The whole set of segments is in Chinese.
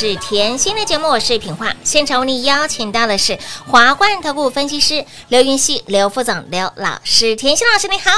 是甜心的节目，我是品化。现场为你邀请到的是华冠投顾分析师刘云熙、刘副总、刘老师。甜心老师你好，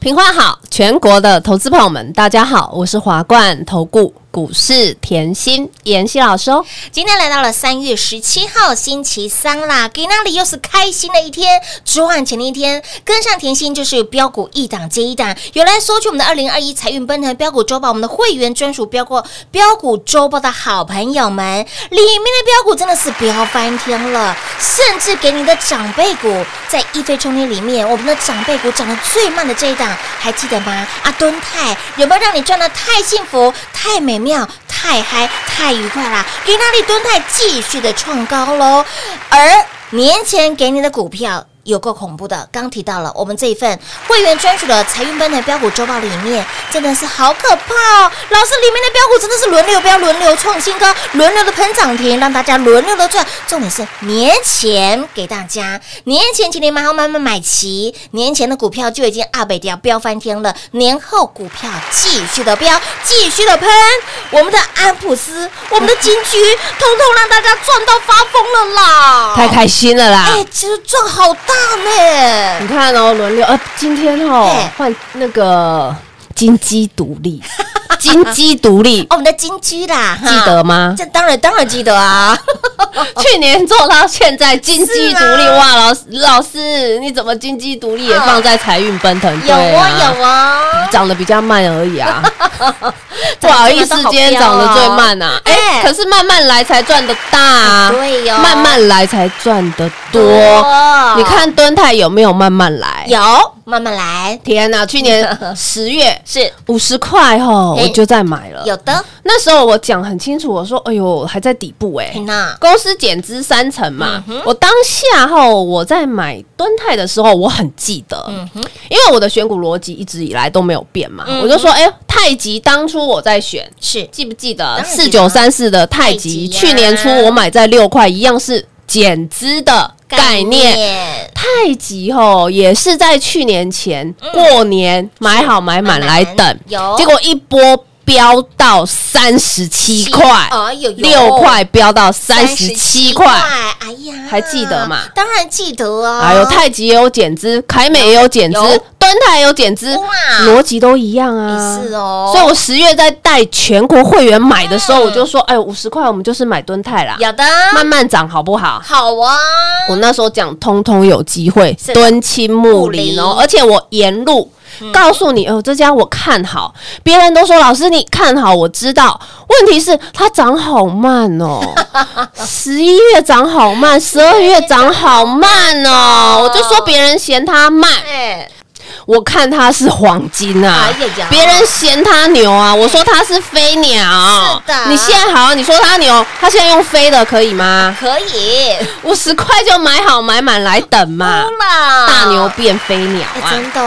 品化好，全国的投资朋友们，大家好，我是华冠投顾股市甜心妍希老师哦。今天来到了三月十七号星期三啦，给那里又是开心的一天，赚钱的一天。跟上甜心就是标股一档接一档，有来索取我们的二零二一财运奔腾标股周报，我们的会员专属标股标股周报的好朋友们，里面的标股真的是飙翻天了，甚至给你的长辈股在一飞冲天里面，我们的长辈股涨得最慢的这一档，还记得吗？阿，敦泰有没有让你赚的太幸福、太美妙、太嗨、太愉快啦？给那里敦泰继续的创高喽，而年前给你的股票。有够恐怖的。刚提到了我们这一份会员专属的财运班的标股周报里面，真的是好可怕哦！老师，里面的标股真的是轮流标、轮流创新高、轮流的喷涨停，让大家轮流的赚。重点是年前给大家，年前请你买好买买买齐，年前的股票就已经阿北掉飙翻天了，年后股票继续的飙，继续的喷。我们的安普斯，我们的金居，通通让大家赚到发疯了啦！太开心了啦！哎，其实赚好呢。你看哦，轮流呃，今天哦换那个金鸡独立，金鸡独立 哦，我们的金鸡啦，哈记得吗？这当然当然记得啊，去年做到现在金鸡独立，哇！老师老师，你怎么金鸡独立也放在财运奔腾？有啊啊有啊，长得比较慢而已啊。不好意思，今天长得最慢呐、啊。哎、哎可是慢慢来才赚得大、啊，对哟慢慢来才赚得多。多你看敦泰有没有慢慢来？有，慢慢来，天哪，去年十月是。五十块吼，哎我就在买了。有的，那时候我讲很清楚，我说：“哎呦，还在底部哎、嘿娜公司减资三成嘛。嗯我当下哈我在买敦泰的时候，我很记得，嗯，因为我的选股逻辑一直以来都没有变嘛。嗯我就说：“哎、太极当初我在选，是。记不记得四九三四的太极？去年初我买在六块，一样是减资的概念。念。太极吼也是在去年前、过年买好买满来等，结果一波飙到三十七块，哎呦呦六块飙到三十七块。哎呀，还记得吗？当然记得啊，还有太极也有减资，凯美也有减资有，敦泰也有减资哇，逻辑都一样啊。是哦。所以我十月在带全国会员买的时候，嗯。我就说，哎，五十块我们就是买敦泰啦，有的，慢慢涨好不好？好啊，我那时候讲，通通有机会敦亲睦邻哦，而且我沿路。告诉你哦，这家我看好，别人都说老师你看好，我知道。问题是它涨好慢哦，十一月涨好慢，十二月涨好慢哦，我就说别人嫌它慢，哎，我看它是黄金啊别人嫌它牛啊，我说它是飞鸟。是的。你现在好，你说它牛，它现在用飞的可以吗？可以，五十块就买好买满来等嘛。大牛变飞鸟哎，啊！真的，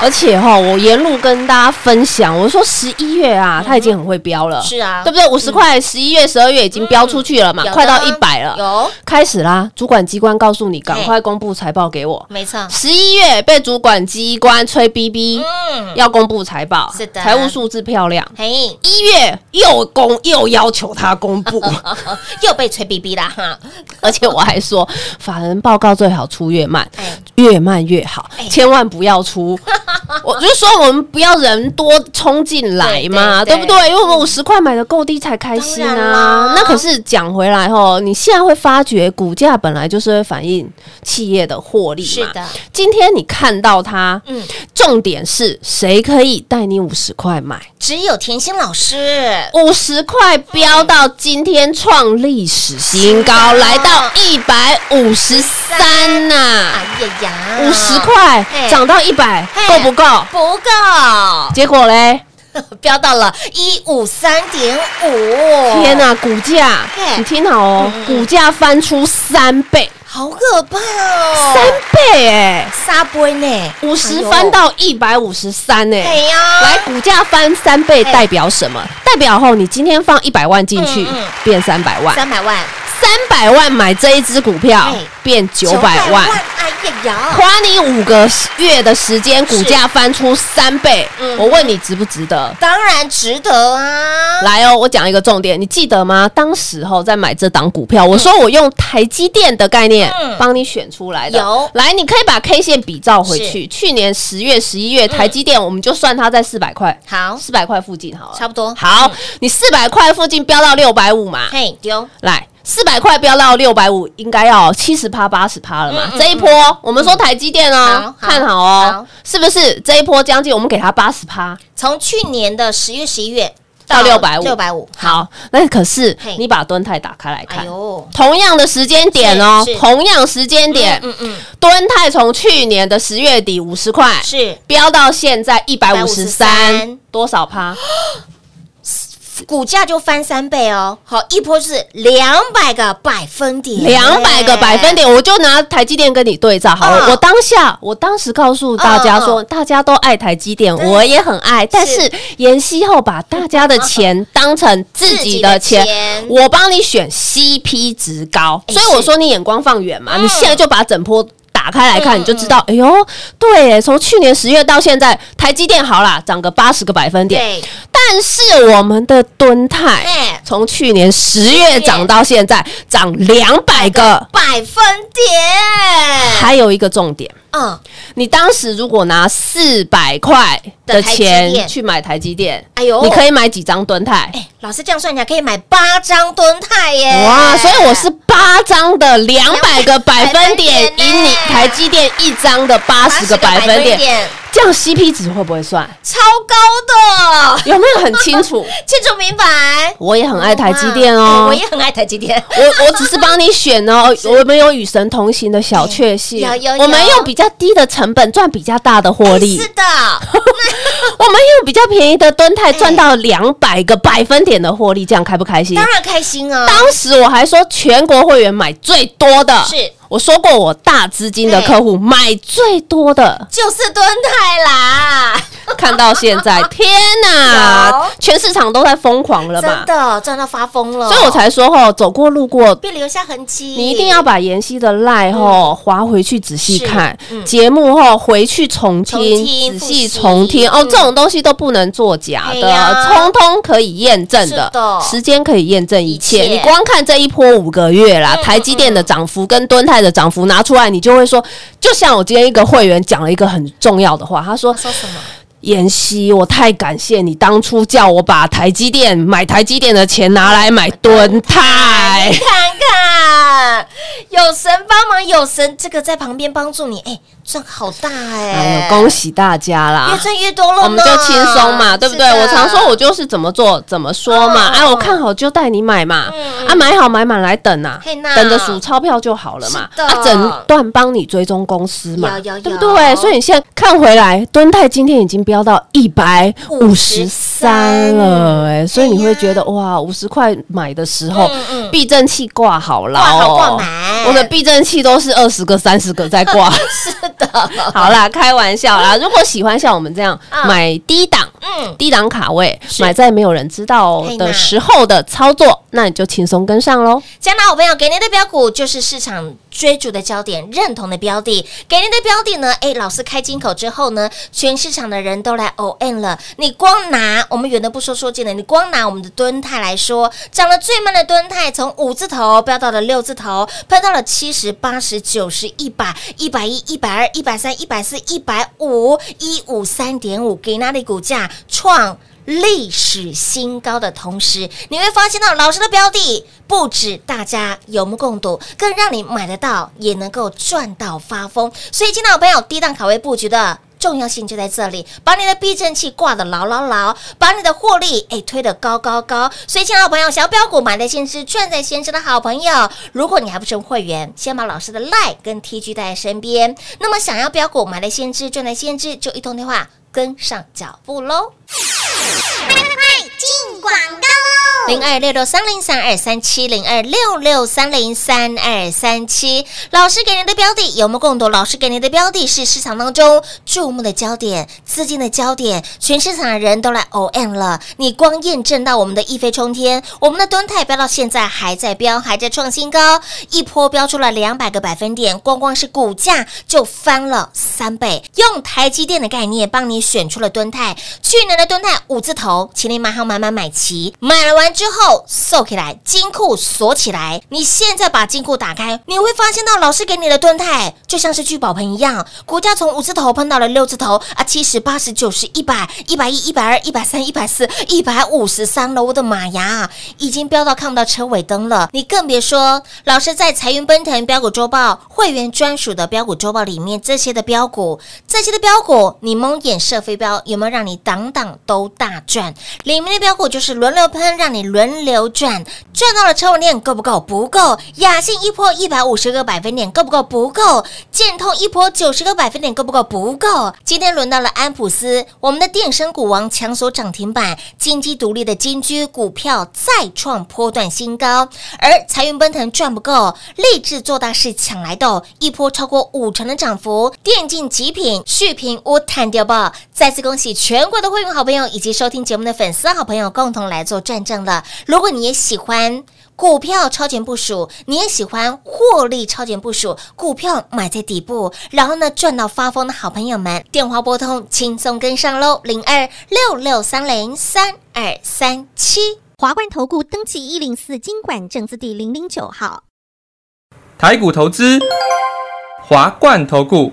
而且哈，我沿路跟大家分享，我说十一月啊，它已经很会飙了，是啊。对不对？五十块，十一月、十二月已经飙出去了嘛快到一百了，有，开始啦！主管机关告诉你，赶快公布财报给我。没错，十一月被主管机关催逼逼，嗯，要公布财报，是的。财务数字漂亮。嘿，一月又公又要求他公布，又被吹逼逼啦哈，而且我还说，法人报告最好出越慢，哎，越慢越好，哎。千万不要出。我就说我们不要人多冲进来嘛，对不对？因为我们五十块买的够低才开心啊。那可是讲回来吼，你现在会发觉股价本来就是会反映企业的获利嘛。是的，今天你看到它，嗯，重点是谁可以带你五十块买？只有甜心老师，五十块飙到今天创历史新高，来到一百五十三呐。哎呀呀，五十块涨到一百，嘿够不够？不够，结果嘞，飙到了一五三点五，天哪，股价你听好哦，股价翻出三倍，好可怕哦！三倍哎，沙杯呢？五十翻到一百五十三哎哎。呀，来，股价翻三倍代表什么？代表后你今天放一百万进去嗯嗯，变三百万，三百万，三百万买这一只股票嘿。变九百万。哎呀呀！花你五个月的时间，股价翻出三倍嗯，我问你值不值得？当然值得啊！来哦，我讲一个重点，你记得吗？当时候在买这档股票，我说我用台积电的概念嗯帮你选出来的。有来，你可以把 K 线比照回去，去年十月、十一月，台积电我们就算它在四百块，好，四百块附近好了，差不多。好，你四百块附近飙到六百五嘛？嘿，丢，来，四百块飙到六百五，应该要七十趴、八十趴了嘛？这一波我们说台积电哦看好好哦，是不是？这一波将近我们给它八十趴。从去年的十月、十一月到六百五六百五。好，那可是你把敦泰打开来哎看，同样的时间点哦同样时间点，嗯嗯，敦泰从去年的十月底五十块是飙到现在一百五十三多少趴？股价就翻三倍哦。好，一波就是两百个百分点，两百个百分点，我就拿台积电跟你对照好了。嗯。我当下，我当时告诉大家说，嗯大家都爱台积电，我也很爱，但是。妍希后把大家的钱当成自己的钱的钱，我帮你选 CP 值高，哎所以我说你眼光放远嘛，嗯你现在就把整波。打开来看，嗯。你就知道，哎呦，对耶，从去年十月到现在，台积电好啦，涨个八十个百分点，对，但但是我们的敦泰哎从去年十月涨到现在，涨两百个。百分点，还有一个重点，嗯，你当时如果拿四百块的钱去买台积电，哎呦你可以买几张敦泰？哎，老师这样算起来可以买八张吨泰耶！哇！所以我是八张的两百个百分点，200赢你台积电一张的八十个百分点，点，这样 CP 值会不会算？超高的，有没有很清楚？清楚明白。我也很爱台积电哎哦我。也很爱台积电。我我只是帮你选哦，我们有与神同行的小确幸有有有，我们用比较低的成本赚比较大的获利是，的，我们用比较便宜的吨泰赚到两百个百分点的获利，这样开不开心当？然开心啊！当时我还说全国会员买最多的，是我说过我大资金的客户买最多的，就是吨泰啦，看到现在，天哪，全市场都在疯狂了真，的赚到发疯了，所以我才说吼，走过路过。别留下痕迹。你一定要把妍希的赖吼划回去仔细看。节目后回去重重听，仔细重听。哦，嗯这种东西都不能作假的，通通可以验证的的，时间可以验证一切。你光看这一波五个月啦，嗯。台积电的涨幅跟敦泰的涨幅拿出来，你就会说，就像我今天一个会员讲了一个很重要的话，他说他。说什么？妍希，我太感谢你当初叫我把台积电买台积电的钱拿来买敦泰。看看，有神帮忙，有神这个在旁边帮助你，哎，赚好大哎哎呦，！恭喜大家啦！越赚越多了，我们就轻松嘛，对不对？我常说，我就是怎么做怎么说嘛。嗯哎，我看好就带你买嘛嗯，啊，买好买满来等呐，等着数钞票就好了嘛。啊，整段帮你追踪公司嘛有有，对不有对？所以你现在看回来，敦泰今天已经飙到一百五十三了，哎，所以你会觉得哇，五十块买的时候嗯嗯，避震器挂好牢挂好哦挂满我的避震器都是二十个、三十个在挂。是的，好啦，开玩笑啦。如果喜欢像我们这样嗯买低档，嗯，低档卡位，买在没有人知道的时候的操作，那你就轻松跟上喽。加拿好朋友给您的标股就是市场追逐的焦点，认同的标的。给您的标的呢，哎，老师开金口之后呢，全市场的人都来 O N 了。你光拿我们远的不说说近的，你光拿我们的敦泰来说，涨了最慢的敦泰，从五字头飙到了六字头，喷到了七十、八十、九十、一百、一百一、一百二、一百三、一百四、一百五、一五三点五，给那里股价创。历史新高的同时，你会发现到老师的标的不止大家有目共睹，更让你买得到，也能够赚到发疯。所以，亲爱的朋友，低档卡位布局的。重要性就在这里，把你的避震器挂得牢牢牢，把你的获利哎推得高高高。所以，亲爱的朋友，想要标股买在先知赚在先知的好朋友，如果你还不是会员，先把老师的 l i e 跟 TG 带在身边。那么，想要标股买在先知赚在先知，就一通电话跟上脚步喽。快快快进广告。零二六六三零三二三七零二六六三零三二三七，老师给您的标的有目共睹。老师给您的标的是市场当中注目的焦点、资金的焦点，全市场的人都来 O M 了。你光验证到我们的一飞冲天，我们的敦泰飙到现在还在飙，还在创新高，一波飙出了两百个百分点，光光是股价就翻了三倍。用台积电的概念帮你选出了敦泰，去年的敦泰五字头，请你买好买买买齐，买了完之后收起来，金库锁起来。你现在把金库打开，你会发现到老师给你的盾态就像是聚宝盆一样，股价从五字头喷到了六字头啊，七十、八十、九十、一百、一百一、一百二、一百三、一百四、一百五十三了。我的妈呀，已经飙到看不到车尾灯了。你更别说，老师在财运奔腾标股周报会员专属的标股周报里面，这些的标股，这些的标股，你蒙眼射飞镖，有没有让你档档都大赚？里面的标股就是轮流喷，让你轮流赚，赚到了车尾链够不够？不够。雅信一波一百五十个百分点够不够？不够。建通一波九十个百分点够不够？不够。今天轮到了安普斯，我们的电声股王强锁涨停板，金鸡独立的金居股票再创波段新高，而财运奔腾赚不够，立志做大事抢来的，一波超过五成的涨幅，电竞极品续平屋探掉爆，再次恭喜全国的会员好朋友以及收听节目的粉丝好朋友共同来做转正了。了。如果你也喜欢。股票超前部署，你也喜欢获利超前部署，股票买在底部，然后呢赚到发疯的好朋友们，电话拨通，轻松跟上喽，零二六六三零三二三七。华冠投顾登记一零四经管证字第零零九号。台股投资，华冠投顾。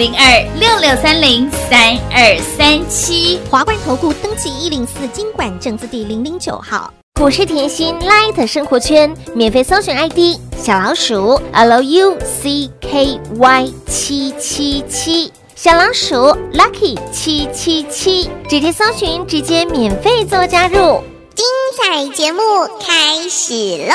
零二六六三零三二三七。华冠投顾登记一零四经管证字第零零九号。股市甜心 Light 生活圈免费搜寻 ID 小老鼠 Lucky 七七七，小老鼠 Lucky 七七七，直接搜寻，直接免费做加入。精彩节目开始喽！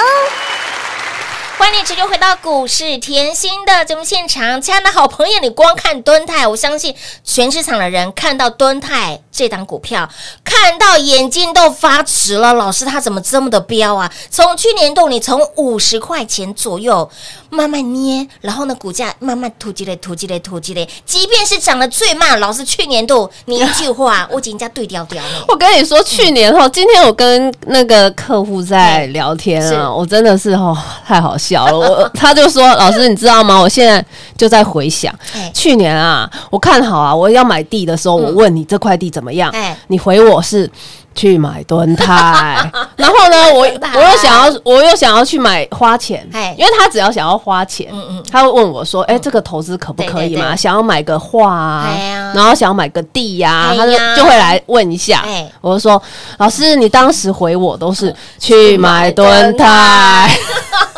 欢迎你直接回到股市甜心的节目现场，亲爱的好朋友，你光看蹲泰，我相信全市场的人看到蹲泰这档股票，看到眼睛都发直了。老师，他怎么这么的彪啊？从去年度你从五十块钱左右慢慢捏，然后呢，股价慢慢突击嘞，突击嘞，突击嘞，即便是涨得最慢，老师去年度你一句话，我人家对调调了。我跟你说，去年后，今天我跟那个客户在聊天啊，我真的是哦，太好笑了。我他就说，老师你知道吗？我现在就在回想哎，去年啊，我看好啊，我要买地的时候，我问你这块地怎么样哎，你回我是。去买蹲泰，然后呢，我我又想要，我又想要去买花钱哎，因为他只要想要花钱，嗯嗯。他会问我说：“哎，这个投资可不可以嘛？想要买个画啊然后想要买个地呀，他就就会来问一下。哎。我就说：老师，你当时回我都是去买蹲泰，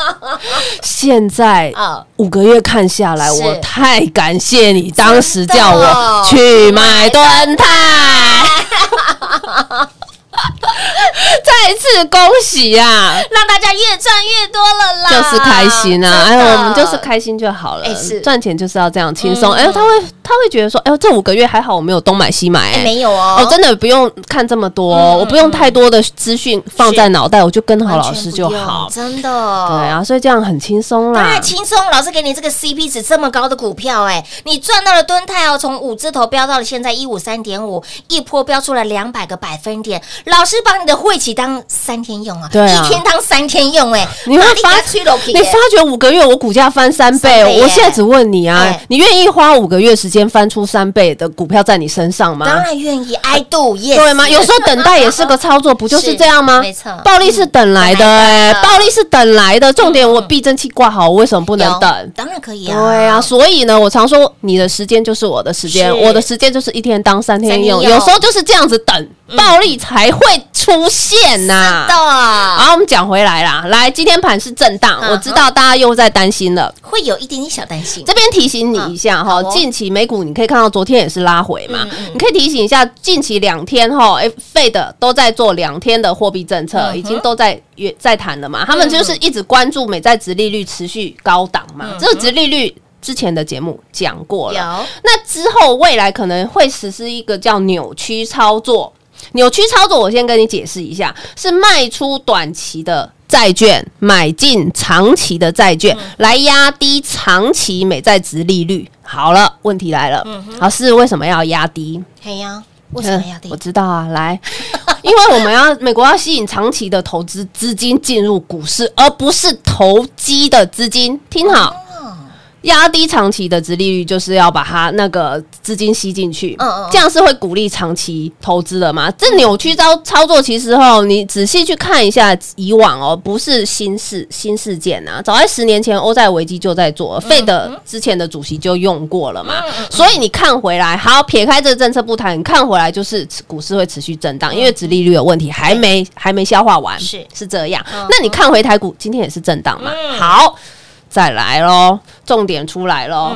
现在哦五个月看下来，我太感谢你当时叫我去买蹲泰。再次恭喜啊！让大家越赚越多了啦，就是开心啊！哎呦，我们就是开心就好了。赚钱就是要这样轻松。嗯哎呦，他会他会觉得说，哎呦，这五个月还好，我没有东买西买。没有哦哦，真的不用看这么多，嗯我不用太多的资讯放在脑袋，我就跟好老师就好。真的对。啊，所以这样很轻松啦当然。轻松，老师给你这个 CP 值这么高的股票、哎，你赚到了敦泰哦，从五字头飙到了现在一五三点五，一波飙出了两百个百分点。老师把你的会期当三天用啊，对啊。一天当三天用、哎，你会发觉五个月我股价翻三倍，三倍耶。我现在只问你啊哎，你愿意花五个月时间翻出三倍的股票在你身上吗？当然愿意，I do yes，对吗？有时候等待也是个操作，不就是这样吗？没错。暴利是等来的、等来哎、的暴利是等来的。重点我避震器挂好，我为什么不能等？当然可以啊，对啊，所以呢，我常说你的时间就是我的时间，我的时间就是一天当三天用，三天用。有时候就是这样子等，暴力才会出现呐、是的，好，我们讲回来啦，来，今天盘是震荡，嗯我知道大家又在担心了。会有一点点小担心。这边提醒你一下哈嗯好哦，近期美股你可以看到昨天也是拉回嘛嗯嗯，你可以提醒一下，近期两天哈，哎，费的都在做两天的货币政策，嗯哼已经都在约在谈了嘛，他们就是一直关注美债值利率持续高档嘛嗯，这个值利率。之前的节目讲过有了，那之后未来可能会实施一个叫扭曲操作。扭曲操作，我先跟你解释一下，是卖出短期的债券，买进长期的债券，来压低长期美债值利率。好了，问题来了，老师为什么要压低？嘿呀，为什么压低嗯我？知道啊，来，因为我们要美国要吸引长期的投资资金进入股市，而不是投机的资金。听好。哦压低长期的殖利率，就是要把它那个资金吸进去，嗯嗯嗯。这样是会鼓励长期投资的嘛？这扭曲操操作，其实哦，你仔细去看一下以往哦，不是新事新事件啊，早在十年前欧债危机就在做，费的之前的主席就用过了嘛，所以你看回来，好撇开这个政策不谈，你看回来就是股市会持续震荡，因为殖利率有问题，还没还没消化完，是。是这样。那你看回台股，今天也是震荡嘛？好。再来喽，重点出来喽。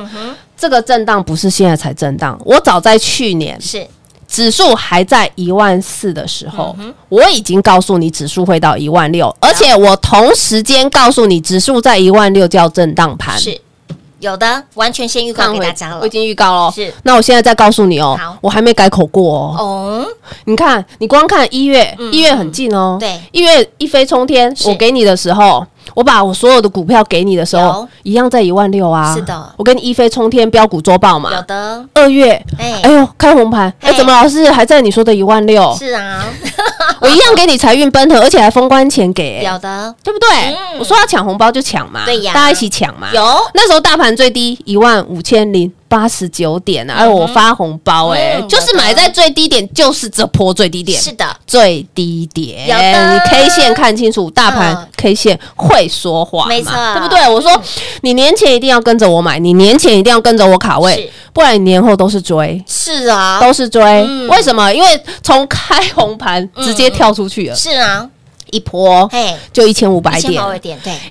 这个震荡不是现在才震荡，我早在去年是指数还在一万四的时候，我已经告诉你指数会到一万六，而且我同时间告诉你指数在一万六叫震荡盘。是，有的，完全先预告给大家了我已。经预告了。是那我现在再告诉你哦好，我还没改口过哦。哦，你看，你光看一月，一月很近哦。嗯对一月一飞冲天，我给你的时候，我把我所有的股票给你的时候，一样在一万六啊。是的。我跟你一飞冲天标股周报有。的，二月，哎。哎呦，开红盘，哎，嘿怎么老师还在你说的一万六？是啊，我一样给你财运奔腾，而且还封关前给，哎有的，对不对？嗯？我说要抢红包就抢嘛，对呀。大家一起抢嘛。有。那时候大盘最低一万五千零八十九点啊，而我发红包哎、嗯就是买在最低点，就是这波最低点，是的，最低点。你 K 线看清楚，大盘嗯。K 线会说话，没错。对不对？我说你年前一定要跟着我买，你年前一定要跟着我卡位，不然你年后都是追。是啊，都是追，嗯。为什么？因为从开红盘直接跳出去了，是啊，一波嘿，就一千五百点。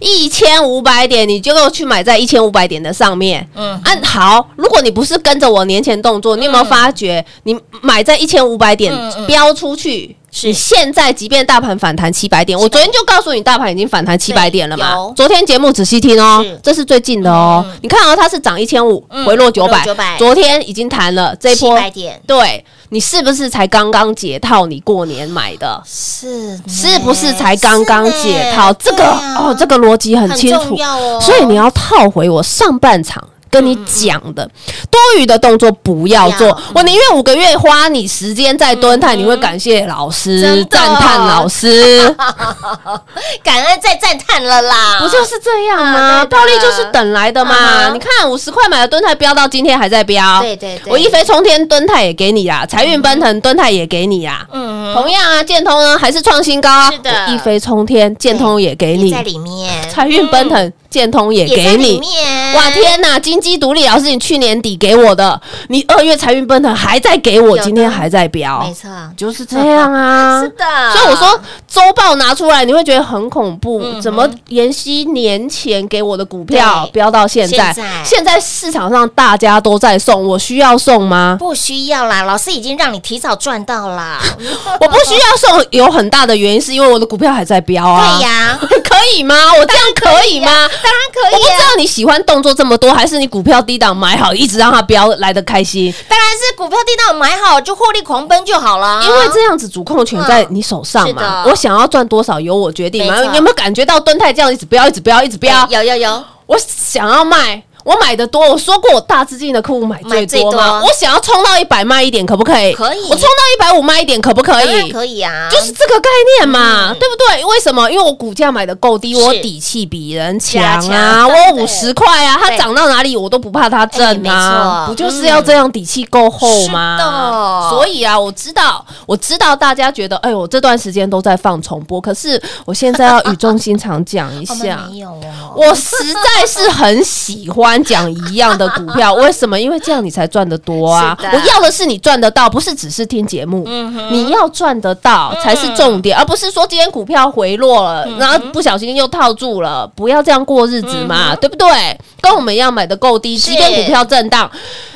一千五百点，你就去买在一千五百点的上面。嗯。嗯，按、好，如果你不是跟着我年前动作，你有没有发觉，你买在一千五百点嗯嗯。飙出去？是。你现在即便大盘反弹七百点，我昨天就告诉你，大盘已经反弹七百点了嘛。昨天节目仔细听哦，这是最近的哦。嗯。你看哦，它是涨一千五嗯，回落九百。回落900，昨天已经弹了这一波700点。对你是不是才刚刚解套？你过年买的？是是不是才刚刚解套？这个啊哦，这个逻辑很清楚所以你要套回我上半场。跟你讲的。多余的动作不要做，我宁愿五个月花你时间在蹲泰，你会感谢老师赞叹老师，感恩再赞叹了啦，不就是这样啊吗？暴利就是等来的嗯嘛。你看五十块买的蹲泰飙到今天还在飙，对对对。我一飞冲天蹲泰也给你啦，财运奔腾蹲泰也给你啦。嗯，同样啊，建通呢还是创新高，是的。一飞冲天，建通也给你。也在，里面，财运奔腾，建通也给你。哇天哪！金鸡独立老师，你去年底给我的，你二月财运奔腾还在给我，今天还在飙没，错，就是这样啊。是的，所以我说周报拿出来，你会觉得很恐怖。嗯怎么妍希年前给我的股票飙到现在？现在市场上大家都在送，我需要送吗？不需要啦，老师已经让你提早赚到啦，我不需要送，有很大的原因是因为我的股票还在飙啊。对呀，可以吗？我这样可以吗？当然可以我不知道你喜欢动作这么多，还是你股票低档买好，一直让它飙来的开心？当然是股票低到买好就获利狂奔就好了，因为这样子主控权在你手上嘛。我想要赚多少由我决定嘛。你有没有感觉到敦泰这样一直飙，一直飙，一直飙？有有有，我想要卖。我买的多，我说过我大资金的客户买最多多嘛。我想要冲到一百卖一点，可不可以？可以我冲到一百五卖一点，可不可以？可以啊，就是这个概念嘛，对不对？为什么？因为我股价买的够低，我底气比人强啊！我对五十块啊，它涨到哪里我都不怕它哎震没啊！不就是要这样底气够厚吗？所以啊，我知道，我知道大家觉得，哎呦，这段时间都在放重播，可是我现在要语重心长讲一下。没有哦，我实在是很喜欢讲一样的股票，为什么？因为这样你才赚得多啊！我要的是你赚得到，不是只是听节目。你要赚得到才是重点，而不是说今天股票回落了，然后不小心又套住了，不要这样过日子嘛，对不对？跟我们一样买的够低，即便股票震荡，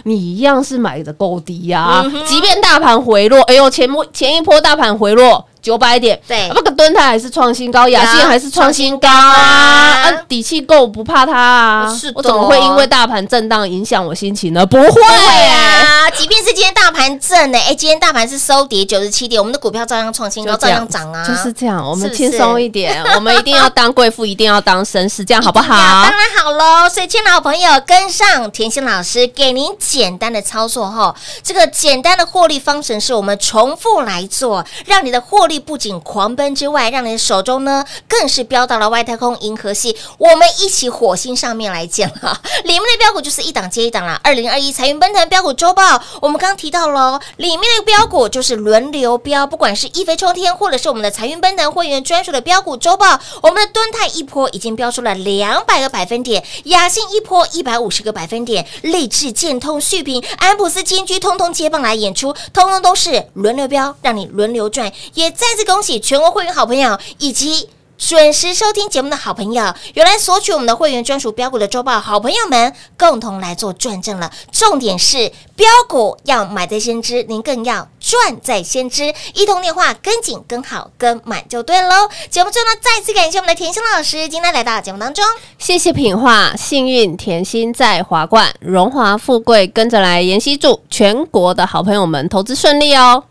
你一样是买的够低呀、即便大盘回落，哎呦，前波前一波大盘回落。九百点，对。啊不过敦泰还是创新高，雅呀信还是创新高啊，底气够不怕它啊。是，我怎么会因为大盘震荡影响我心情呢？不会。对啊，即便是今天大盘震呢，哎，今天大盘是收跌九十七点，我们的股票照样创新高，照样。样涨啊，就是这样，我们轻松一点，我们一定要当贵妇，一定要当绅士，这样好不好？当？然好喽，所以，亲爱的好朋友，跟上甜心老师给您简单的操作后，这个简单的获利方程式，我们重复来做，让你的获利不仅狂奔之外，让你的手中呢更是飙到了外太空银河系，我们一起火星上面来讲哈，里面的标股就是一档接一档啦。二零二一财运奔腾标股周报，我们刚刚提到喽，里面的标股就是轮流标，不管是一飞冲天，或者是我们的财运奔腾会员专属的标股周报，我们的敦泰一波已经标出了两百个百分点，雅信一波一百五十个百分点，励志、建通、续品、安普斯、金居，通通接棒来演出，通通都是轮流标，让你轮流赚。也再次恭喜全国会员好朋友以及。准时收听节目的好朋友，有来索取我们的会员专属标股的周报，好朋友们共同来做转正了。重点是标股要买在先知，您更要赚在先知。一通电话跟紧、跟好、跟满就对喽。节目最后呢，再次感谢我们的甜心老师今天来到节目当中。谢谢品画，幸运甜心在华冠，荣华富贵跟着来。妍希祝全国的好朋友们投资顺利哦。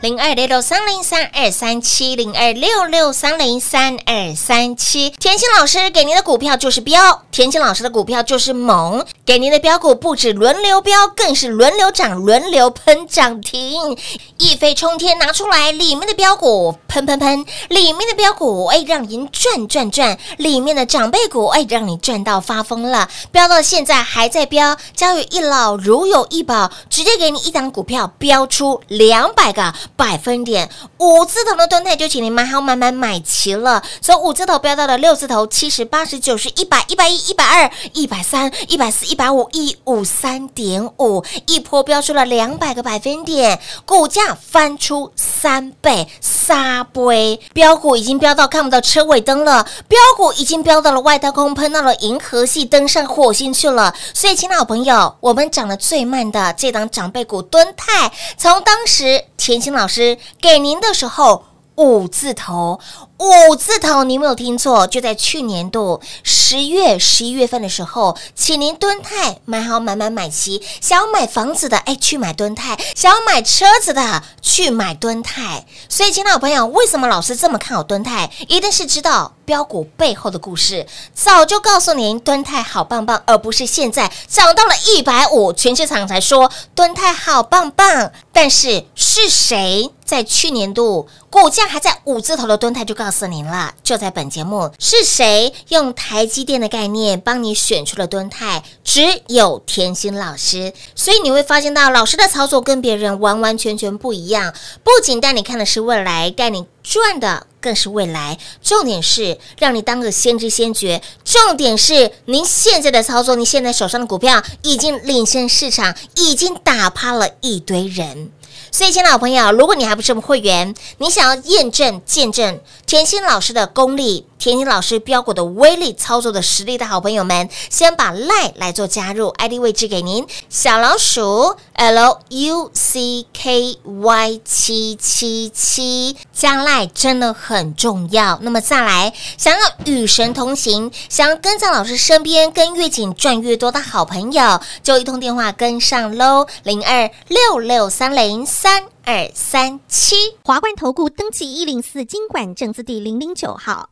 零二六六三零三二三七零二六六三零三二三七，甜心老师给您的股票就是标，甜心老师的股票就是猛，给您的标股不止轮流标，更是轮流涨，轮流喷涨停，一飞冲天拿出来，里面的标股喷喷喷，里面的标股哎让您赚赚赚，里面的长辈股哎让你赚到发疯了，标到现在还在标，教育一老如有一宝，直接给你一档股票标出两百个。百分点五字头的吨泰就请您买好买买买齐了，从五字头飙到了六字头，七十八十九十一百一百一一百二一百三一百四一百五一五三点五，一波飙出了两百个百分点，股价翻出三倍，杀杯。标股已经飙到看不到车尾灯了，标股已经飙到了外太空，喷到了银河系，登上火星去了。所以，亲爱的朋友，我们涨得最慢的这档长辈股吨泰，从当时田心老师给您的时候，五字头。五字头，你没有听错，就在去年度十月、十一月份的时候，请您蹲泰买好买买买齐，想要买房子的哎去买蹲泰，想要买车子的去买蹲泰。所以，亲爱的朋友，为什么老师这么看好蹲泰？一定是知道标股背后的故事，早就告诉您蹲泰好棒棒，而不是现在涨到了一百五，全市场才说蹲泰好棒棒。但是是谁在去年度股价还在五字头的蹲泰就告？告诉您了，就在本节目，是谁用台积电的概念帮你选出了敦泰？只有甜心老师，所以你会发现到老师的操作跟别人完完全全不一样。不仅带你看的是未来，带你赚的更是未来。重点是让你当个先知先觉。重点是您现在的操作，你现在手上的股票已经领先市场，已经打趴了一堆人。所以，亲爱的朋友，如果你还不是我们会员，你想要验证、见证甜心老师的功力。甜心老师标股的威力、操作的实力的好朋友们，先把赖来做加入，ID 位置给您，小老鼠 L U C K Y 七七七，加赖真的很重要。那么再来，想要与神同行，想要跟在老师身边，跟越紧赚越多的好朋友，就一通电话跟上喽，零二六六三零三二三七，华冠投顾登记一零四经管证字第零零九号。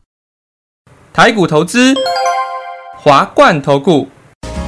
台股投资，华冠投顾。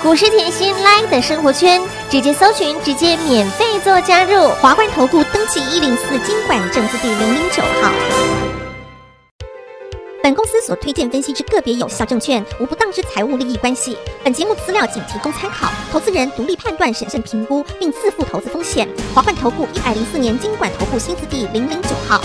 股市甜心 Line 的生活圈，直接搜寻，直接免费做加入。华冠投顾登记一零四经管证字第零零九号。本公司所推荐分析之个别有效证券，无不当之财务利益关系。本节目资料仅提供参考，投资人独立判断、审慎评估，并自负投资风险。华冠投顾一百零四年经管投顾新字第零零九号。